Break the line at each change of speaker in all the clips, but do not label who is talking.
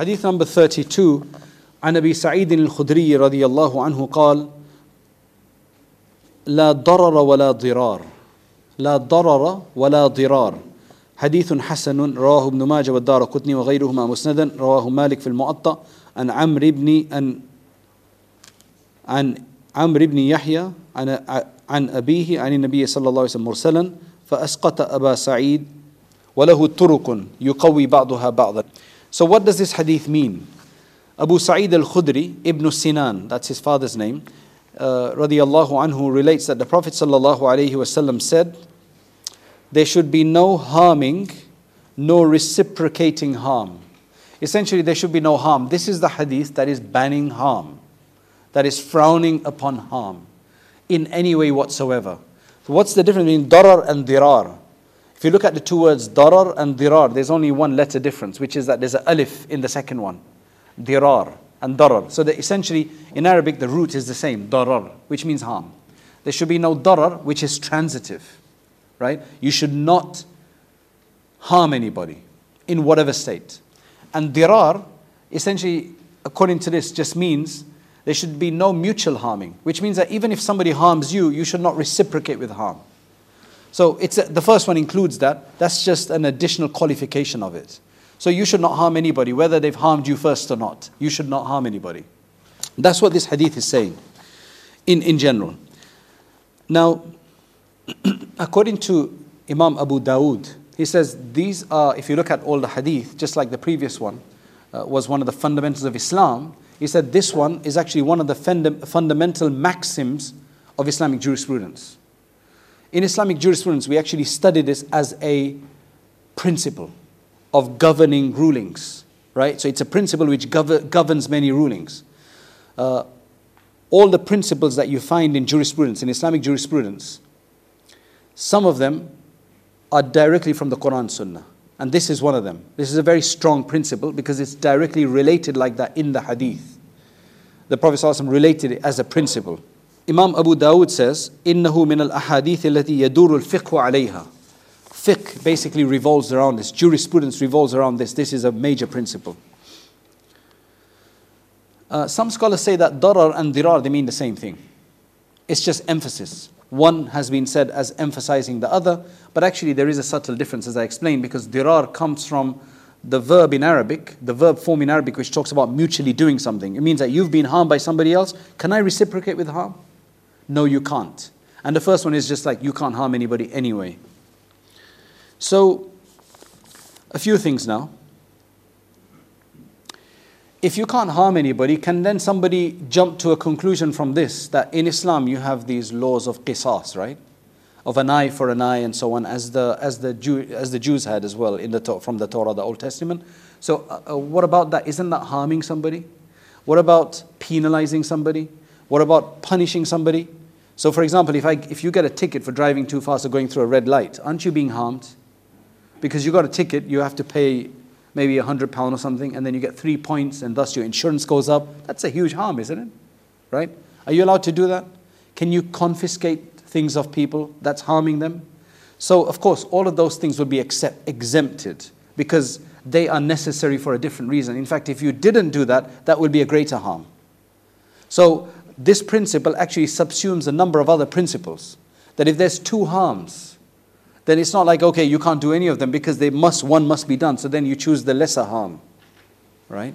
Hadith number 32 عن أبي سعيد الخدري رضي الله عنه قال لا ضرر ولا ضرار. لا ضرر ولا ضرار. حديث حسن رواه ابن ماجه والدار قطني وغيرهما مسندا. رواه مالك في المعطى عن عمرو بن عن عن عمرو بن يحيى. عن عن أبيه. عن النبي صلى الله عليه وسلم مرسلا. فأسقط أبا سعيد. وله طرق يقوي بعضها بعضا. So what does this hadith mean? Abu Sa'id al-Khudri, Ibn Sinan, that's his father's name, uh, radiallahu anhu relates that the Prophet said, there should be no harming, no reciprocating harm. Essentially, there should be no harm. This is the hadith that is banning harm, that is frowning upon harm in any way whatsoever. So what's the difference between darar and dirar? If you look at the two words darar and dirar, there's only one letter difference, which is that there's an alif in the second one. Dirar and darar. So that essentially, in Arabic, the root is the same, darar, which means harm. There should be no darar, which is transitive, right? You should not harm anybody in whatever state. And dirar, essentially, according to this, just means there should be no mutual harming, which means that even if somebody harms you, you should not reciprocate with harm. So it's a, the first one includes that. That's just an additional qualification of it. So you should not harm anybody, whether they've harmed you first or not. You should not harm anybody. That's what this hadith is saying in, in general. Now, according to Imam Abu Dawood, he says these are, if you look at all the hadith, just like the previous one, uh, was one of the fundamentals of Islam. He said this one is actually one of the funda- fundamental maxims of Islamic jurisprudence. In Islamic jurisprudence, we actually study this as a principle of governing rulings, right? So it's a principle which gov- governs many rulings. Uh, all the principles that you find in jurisprudence, in Islamic jurisprudence, some of them are directly from the Quran Sunnah. And this is one of them. This is a very strong principle because it's directly related like that in the hadith. The Prophet ﷺ related it as a principle. Imam Abu Dawood says, إِنَّهُ مِنَ الْأَحَادِيثِ الَّتِي يَدُورُ الْفِقْهُ عَلَيْهَا Fiqh basically revolves around this. Jurisprudence revolves around this. This is a major principle. Uh, some scholars say that darar and dirar, they mean the same thing. It's just emphasis. One has been said as emphasizing the other, but actually there is a subtle difference, as I explained, because dirar comes from the verb in Arabic, the verb form in Arabic, which talks about mutually doing something. It means that you've been harmed by somebody else. Can I reciprocate with harm? No, you can't. And the first one is just like you can't harm anybody anyway. So, a few things now. If you can't harm anybody, can then somebody jump to a conclusion from this that in Islam you have these laws of qisas, right? Of an eye for an eye and so on, as the, as the, Jew, as the Jews had as well in the, from the Torah, the Old Testament. So, uh, uh, what about that? Isn't that harming somebody? What about penalizing somebody? What about punishing somebody? So, for example, if, I, if you get a ticket for driving too fast or going through a red light, aren't you being harmed? Because you got a ticket, you have to pay maybe a hundred pound or something, and then you get three points, and thus your insurance goes up. That's a huge harm, isn't it? Right? Are you allowed to do that? Can you confiscate things of people that's harming them? So, of course, all of those things would be accept, exempted because they are necessary for a different reason. In fact, if you didn't do that, that would be a greater harm. So, this principle actually subsumes a number of other principles. That if there's two harms, then it's not like, okay, you can't do any of them because they must, one must be done. So then you choose the lesser harm, right?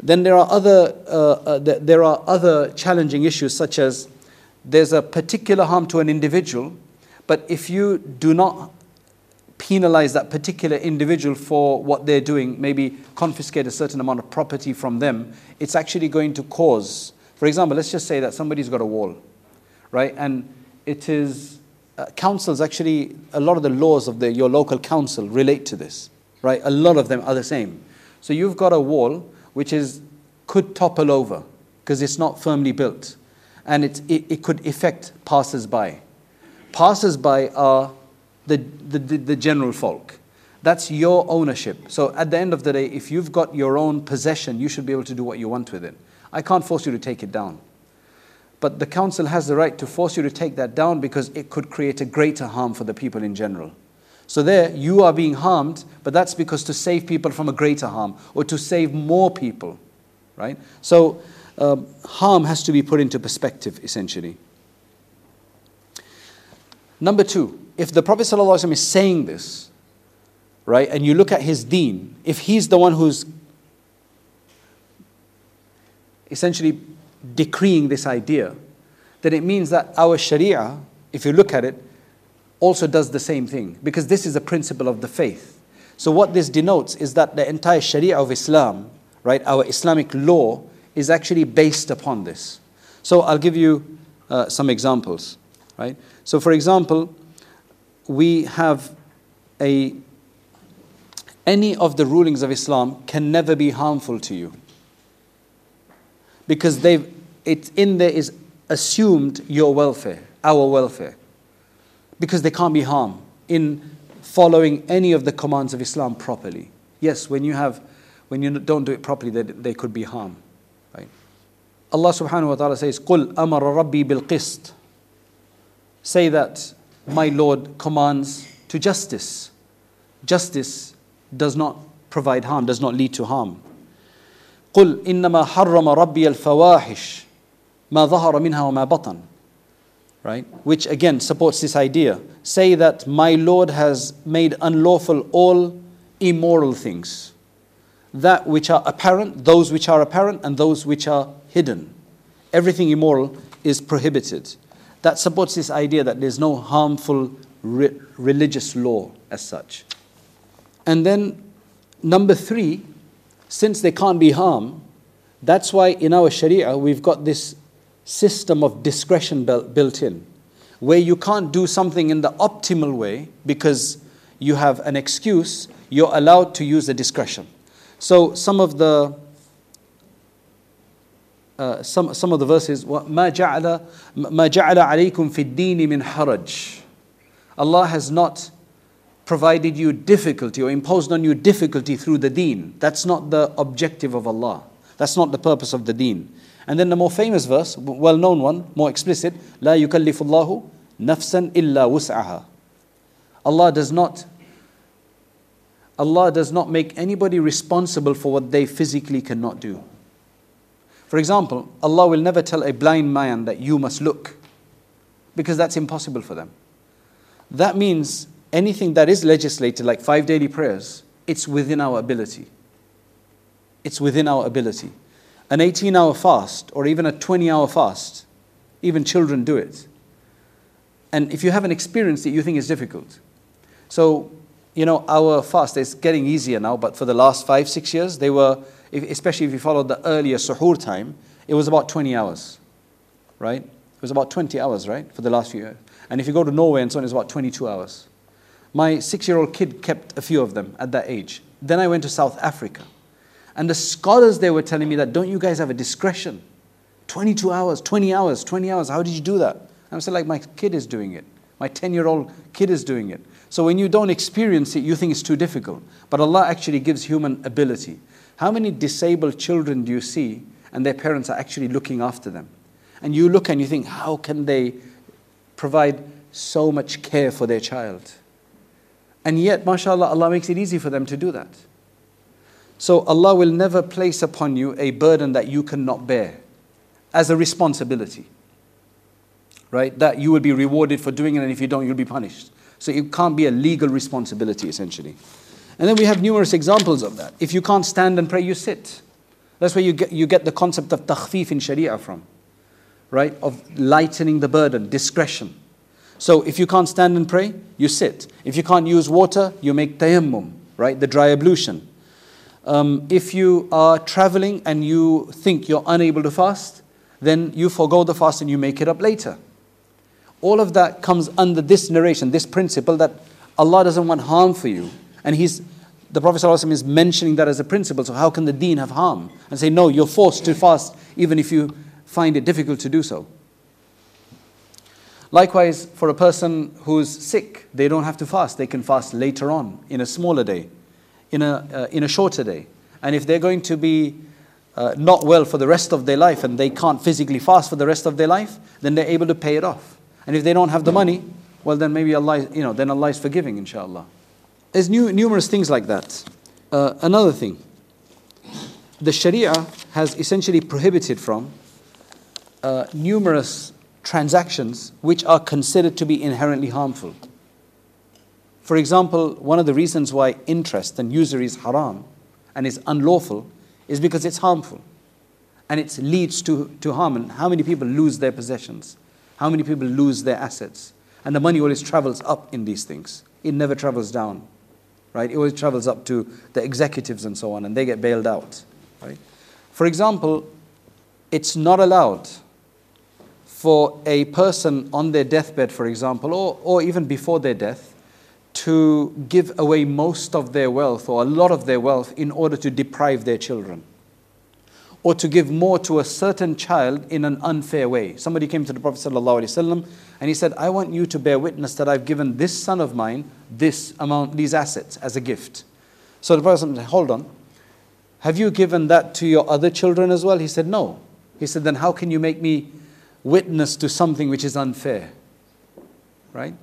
Then there are other, uh, uh, there are other challenging issues such as there's a particular harm to an individual, but if you do not penalize that particular individual for what they're doing, maybe confiscate a certain amount of property from them, it's actually going to cause, for example, let's just say that somebody's got a wall, right? And it is, uh, councils actually, a lot of the laws of the, your local council relate to this, right? A lot of them are the same. So you've got a wall which is, could topple over because it's not firmly built and it, it, it could affect passers-by. Passers-by are the, the, the general folk. That's your ownership. So at the end of the day, if you've got your own possession, you should be able to do what you want with it. I can't force you to take it down. But the council has the right to force you to take that down because it could create a greater harm for the people in general. So there, you are being harmed, but that's because to save people from a greater harm or to save more people, right? So um, harm has to be put into perspective, essentially. Number two, if the Prophet ﷺ is saying this, right, and you look at his deen, if he's the one who's essentially decreeing this idea, then it means that our sharia, if you look at it, also does the same thing because this is a principle of the faith. So, what this denotes is that the entire sharia of Islam, right, our Islamic law, is actually based upon this. So, I'll give you uh, some examples, right? So, for example, we have a any of the rulings of Islam can never be harmful to you because they've it in there is assumed your welfare, our welfare, because they can't be harm in following any of the commands of Islam properly. Yes, when you have when you don't do it properly, they, they could be harm. Right? Allah subhanahu wa ta'ala says, قُلْ أَمَرَ رَبِّي بِالْقِسْطِ Say that my Lord commands to justice. Justice does not provide harm, does not lead to harm. قل إنما حرم ربي الفواحش ما ظهر منها وما بطن right which again supports this idea say that my lord has made unlawful all immoral things that which are apparent those which are apparent and those which are hidden everything immoral is prohibited that supports this idea that there's no harmful re- religious law as such and then number 3 since they can't be harm, that's why in our Sharia we've got this system of discretion built in, where you can't do something in the optimal way because you have an excuse, you're allowed to use the discretion. So some of the uh, some, some of the verses ما جعل ما جعل عليكم في الدين من حرج Allah has not provided you difficulty or imposed on you difficulty through the deen. That's not the objective of Allah. That's not the purpose of the deen. And then the more famous verse, well known one, more explicit, لا يكلف الله نفسا إلا وسعها. Allah does not Allah does not make anybody responsible for what they physically cannot do. For example, Allah will never tell a blind man that you must look because that's impossible for them. That means anything that is legislated, like five daily prayers, it's within our ability. It's within our ability. An 18 hour fast or even a 20 hour fast, even children do it. And if you haven't experienced it, you think it's difficult. So, you know, our fast is getting easier now, but for the last five, six years, they were, especially if you followed the earlier suhoor time, it was about 20 hours, right? It was about 20 hours, right, for the last few years. And if you go to Norway and so on, it's about 22 hours. My six year old kid kept a few of them at that age. Then I went to South Africa. And the scholars there were telling me that, don't you guys have a discretion? 22 hours, 20 hours, 20 hours. How did you do that? I said, like, my kid is doing it. My 10 year old kid is doing it. So when you don't experience it, you think it's too difficult. But Allah actually gives human ability. How many disabled children do you see and their parents are actually looking after them? And you look and you think, how can they provide so much care for their child? And yet, mashallah, Allah makes it easy for them to do that. So Allah will never place upon you a burden that you cannot bear as a responsibility. Right? That you will be rewarded for doing it, and if you don't, you'll be punished. So it can't be a legal responsibility, essentially. And then we have numerous examples of that. If you can't stand and pray, you sit. That's where you get, you get the concept of takhfif in Sharia from, right? Of lightening the burden, discretion. So if you can't stand and pray, you sit. If you can't use water, you make tayammum, right? The dry ablution. Um, if you are traveling and you think you're unable to fast, then you forego the fast and you make it up later. All of that comes under this narration, this principle that Allah doesn't want harm for you. And He's the Prophet ﷺ is mentioning that as a principle. So how can the deen have harm? And say, no, you're forced to fast even if you find it difficult to do so. Likewise, for a person who's sick, they don't have to fast. They can fast later on in a smaller day, in a, uh, in a shorter day. And if they're going to be uh, not well for the rest of their life and they can't physically fast for the rest of their life, then they're able to pay it off. And if they don't have the money, well, then maybe Allah, you know, then Allah is forgiving, inshallah. there's new, numerous things like that. Uh, another thing, the Sharia has essentially prohibited from uh, numerous transactions which are considered to be inherently harmful. For example, one of the reasons why interest and usury is haram and is unlawful is because it's harmful and it leads to, to harm. And how many people lose their possessions? How many people lose their assets? And the money always travels up in these things, it never travels down. Right? It always travels up to the executives and so on, and they get bailed out. Right? For example, it's not allowed for a person on their deathbed, for example, or, or even before their death, to give away most of their wealth or a lot of their wealth in order to deprive their children. Or to give more to a certain child in an unfair way. Somebody came to the Prophet ﷺ and he said, I want you to bear witness that I've given this son of mine this amount, these assets as a gift. So the Prophet said, Hold on. Have you given that to your other children as well? He said, No. He said, Then how can you make me witness to something which is unfair. Right?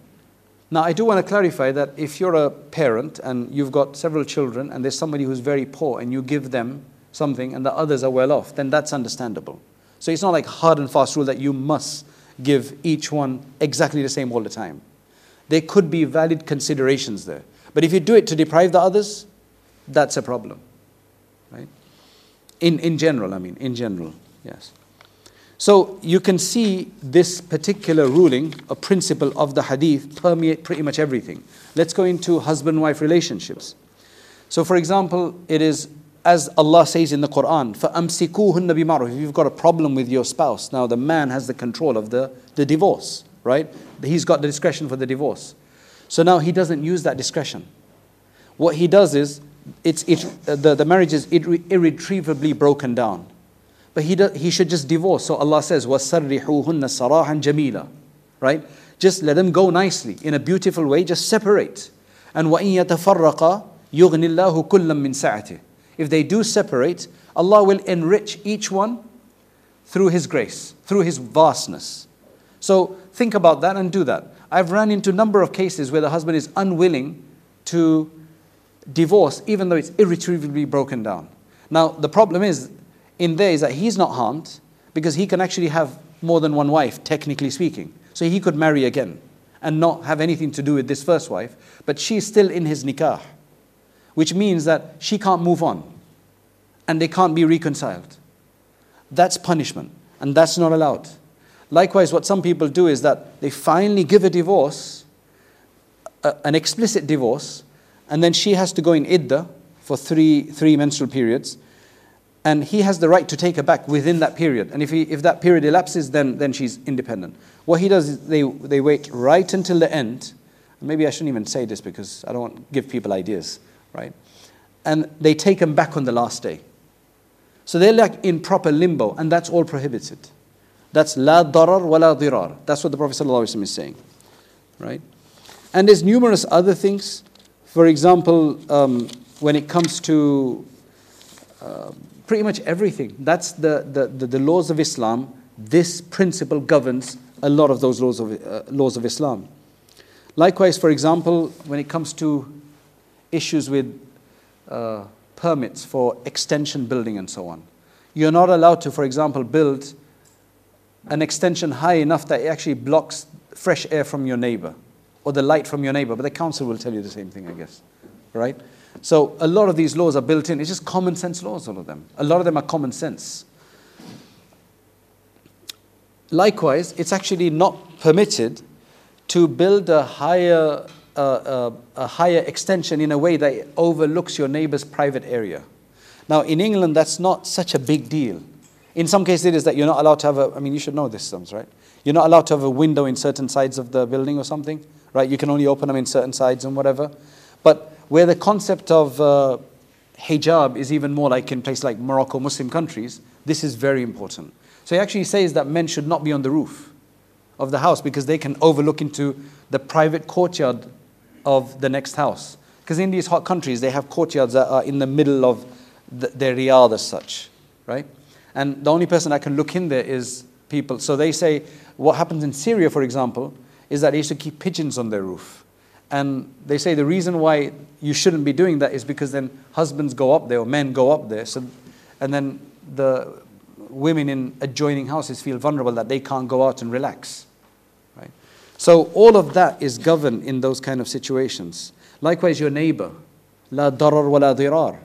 Now, I do want to clarify that if you're a parent and you've got several children and there's somebody who's very poor and you give them something and the others are well off, then that's understandable. So it's not like hard and fast rule that you must give each one exactly the same all the time. There could be valid considerations there. But if you do it to deprive the others, that's a problem. Right? In, in general, I mean, in general, yes. So you can see this particular ruling, a principle of the hadith, permeate pretty much everything. Let's go into husband wife relationships. So, for example, it is as Allah says in the Quran, فَأَمْسِكُوهُنَّ بِمَعْرُفٍ If you've got a problem with your spouse, now the man has the control of the, the divorce, right? He's got the discretion for the divorce. So now he doesn't use that discretion. What he does is, it's, it, the, the marriage is irretrievably broken down. But he, do, he should just divorce. So Allah says, وَسَرِّحُوهُنَّ سَرَاحًا جَمِيلًا Right? Just let them go nicely, in a beautiful way, just separate. And وَإِن يَتَفَرَّقَا يُغْنِ اللَّهُ كُلًّا مِّن سَعَتِهِ If they do separate, Allah will enrich each one through His grace, through His vastness. So think about that and do that. I've run into a number of cases where the husband is unwilling to divorce, even though it's irretrievably broken down. Now, the problem is in there is that he's not harmed because he can actually have more than one wife, technically speaking. So he could marry again and not have anything to do with this first wife, but she's still in his nikah, which means that she can't move on and they can't be reconciled. That's punishment, and that's not allowed. Likewise, what some people do is that they finally give a divorce, an explicit divorce, and then she has to go in iddah for three, three menstrual periods and he has the right to take her back within that period. And if, he, if that period elapses, then, then she's independent. What he does is they, they wait right until the end. Maybe I shouldn't even say this because I don't want to give people ideas, right? And they take him back on the last day. So they're like in proper limbo, and that's all prohibited. That's la darar wa la dirar. That's what the Prophet ﷺ is saying, right? And there's numerous other things. For example, um, when it comes to uh, pretty much everything. That's the, the, the, the, laws of Islam. This principle governs a lot of those laws of, uh, laws of Islam. Likewise, for example, when it comes to issues with uh, permits for extension building and so on, you're not allowed to, for example, build an extension high enough that it actually blocks fresh air from your neighbor or the light from your neighbor. But the council will tell you the same thing, I guess. Right? So a lot of these laws are built in. It's just common sense laws, all of them. A lot of them are common sense. Likewise, it's actually not permitted to build a higher, uh, uh, a higher extension in a way that overlooks your neighbor's private area. Now, in England, that's not such a big deal. In some cases, it is that you're not allowed to have a, I mean, you should know this, Sums, right? You're not allowed to have a window in certain sides of the building or something, right? You can only open them in certain sides and whatever. But where the concept of uh, hijab is even more like in places like Morocco, Muslim countries, this is very important. So he actually says that men should not be on the roof of the house because they can overlook into the private courtyard of the next house. Because in these hot countries, they have courtyards that are in the middle of the, their riyadh as such, right? And the only person that can look in there is people. So they say what happens in Syria, for example, is that they used to keep pigeons on their roof And they say the reason why you shouldn't be doing that is because then husbands go up there or men go up there. So, and then the women in adjoining houses feel vulnerable that they can't go out and relax. Right? So all of that is governed in those kind of situations. Likewise, your neighbor. La darar wa la dirar.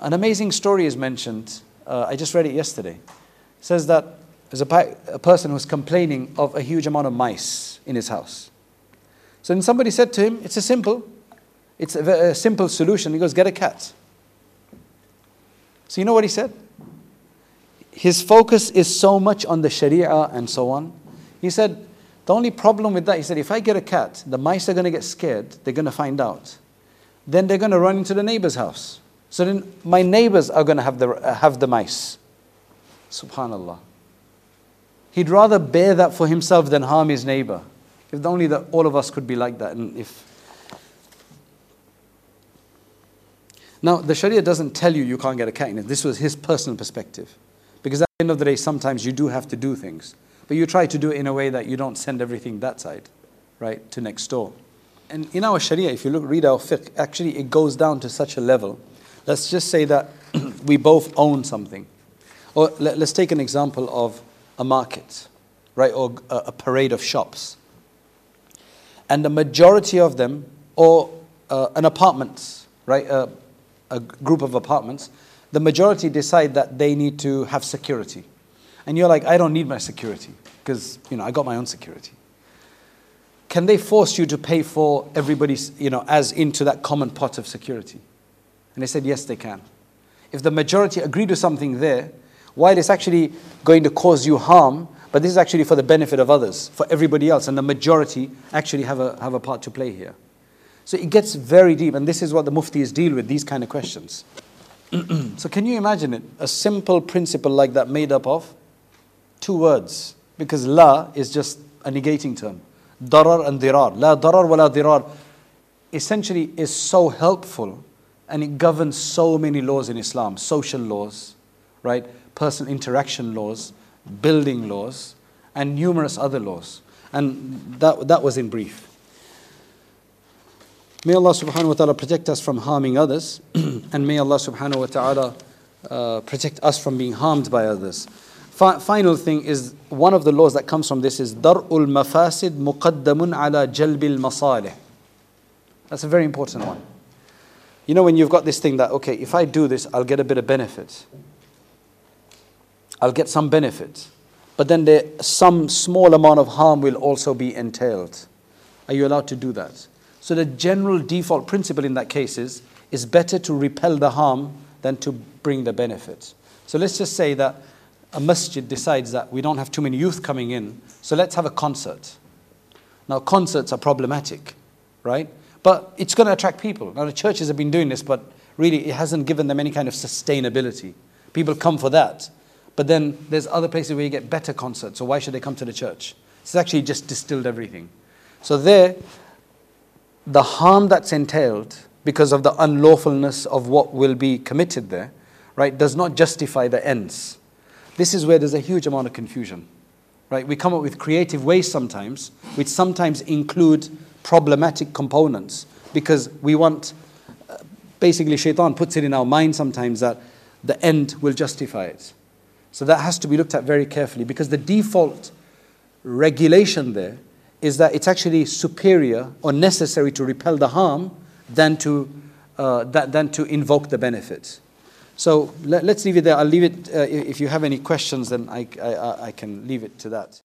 An amazing story is mentioned. Uh, I just read it yesterday. It says that there's a, a person who's complaining of a huge amount of mice in his house. So then somebody said to him, It's a simple, it's a, a simple solution. He goes, Get a cat. So you know what he said? His focus is so much on the Sharia and so on. He said, The only problem with that, he said, if I get a cat, the mice are going to get scared, they're going to find out. Then they're going to run into the neighbor's house. So then my neighbors are going to have the, uh, have the mice. Subhanallah. He'd rather bear that for himself than harm his neighbor. If only that all of us could be like that. And if now the Sharia doesn't tell you you can't get a cat. This was his personal perspective, because at the end of the day, sometimes you do have to do things, but you try to do it in a way that you don't send everything that side, right, to next door. And in our Sharia, if you look, read our fiqh, actually it goes down to such a level. Let's just say that we both own something, or let, us take an example of a market, right, or a, a parade of shops and the majority of them, or uh, an apartment, right, uh, a group of apartments, the majority decide that they need to have security. And you're like, I don't need my security because, you know, I got my own security. Can they force you to pay for everybody's, you know, as into that common pot of security? And they said, yes, they can. If the majority agree to something there, while it's actually going to cause you harm, but this is actually for the benefit of others, for everybody else, and the majority actually have a, have a part to play here. So it gets very deep, and this is what the muftis deal with these kind of questions. so can you imagine it? A simple principle like that made up of two words, because la is just a negating term. Darar and dirar. La darar wa la dirar essentially is so helpful and it governs so many laws in Islam, social laws, right? Personal interaction laws, building laws, and numerous other laws. And that, that was in brief. May Allah subhanahu wa ta'ala protect us from harming others, and may Allah subhanahu wa ta'ala uh, protect us from being harmed by others. Fi- final thing is one of the laws that comes from this is dar'ul mafasid muqaddamun ala jalbil masalih. That's a very important one. You know when you've got this thing that okay, if I do this, I'll get a bit of benefit. I'll get some benefit. But then there, some small amount of harm will also be entailed. Are you allowed to do that? So the general default principle in that case is, is better to repel the harm than to bring the benefit. So let's just say that a masjid decides that we don't have too many youth coming in, so let's have a concert. Now, concerts are problematic, right? But it's going to attract people. Now, the churches have been doing this, but really it hasn't given them any kind of sustainability. People come for that. But then there's other places where you get better concerts, so why should they come to the church? It's actually just distilled everything. So there, the harm that's entailed because of the unlawfulness of what will be committed there, right, does not justify the ends. This is where there's a huge amount of confusion. Right? We come up with creative ways sometimes, which sometimes include problematic components because we want, uh, basically, shaitan puts it in our mind sometimes that the end will justify it. So that has to be looked at very carefully because the default regulation there is that it's actually superior or necessary to repel the harm than to, uh, that, than to invoke the benefits. So let, us leave it there. I'll leave it, uh, if you have any questions, then I, I, I can leave it to that.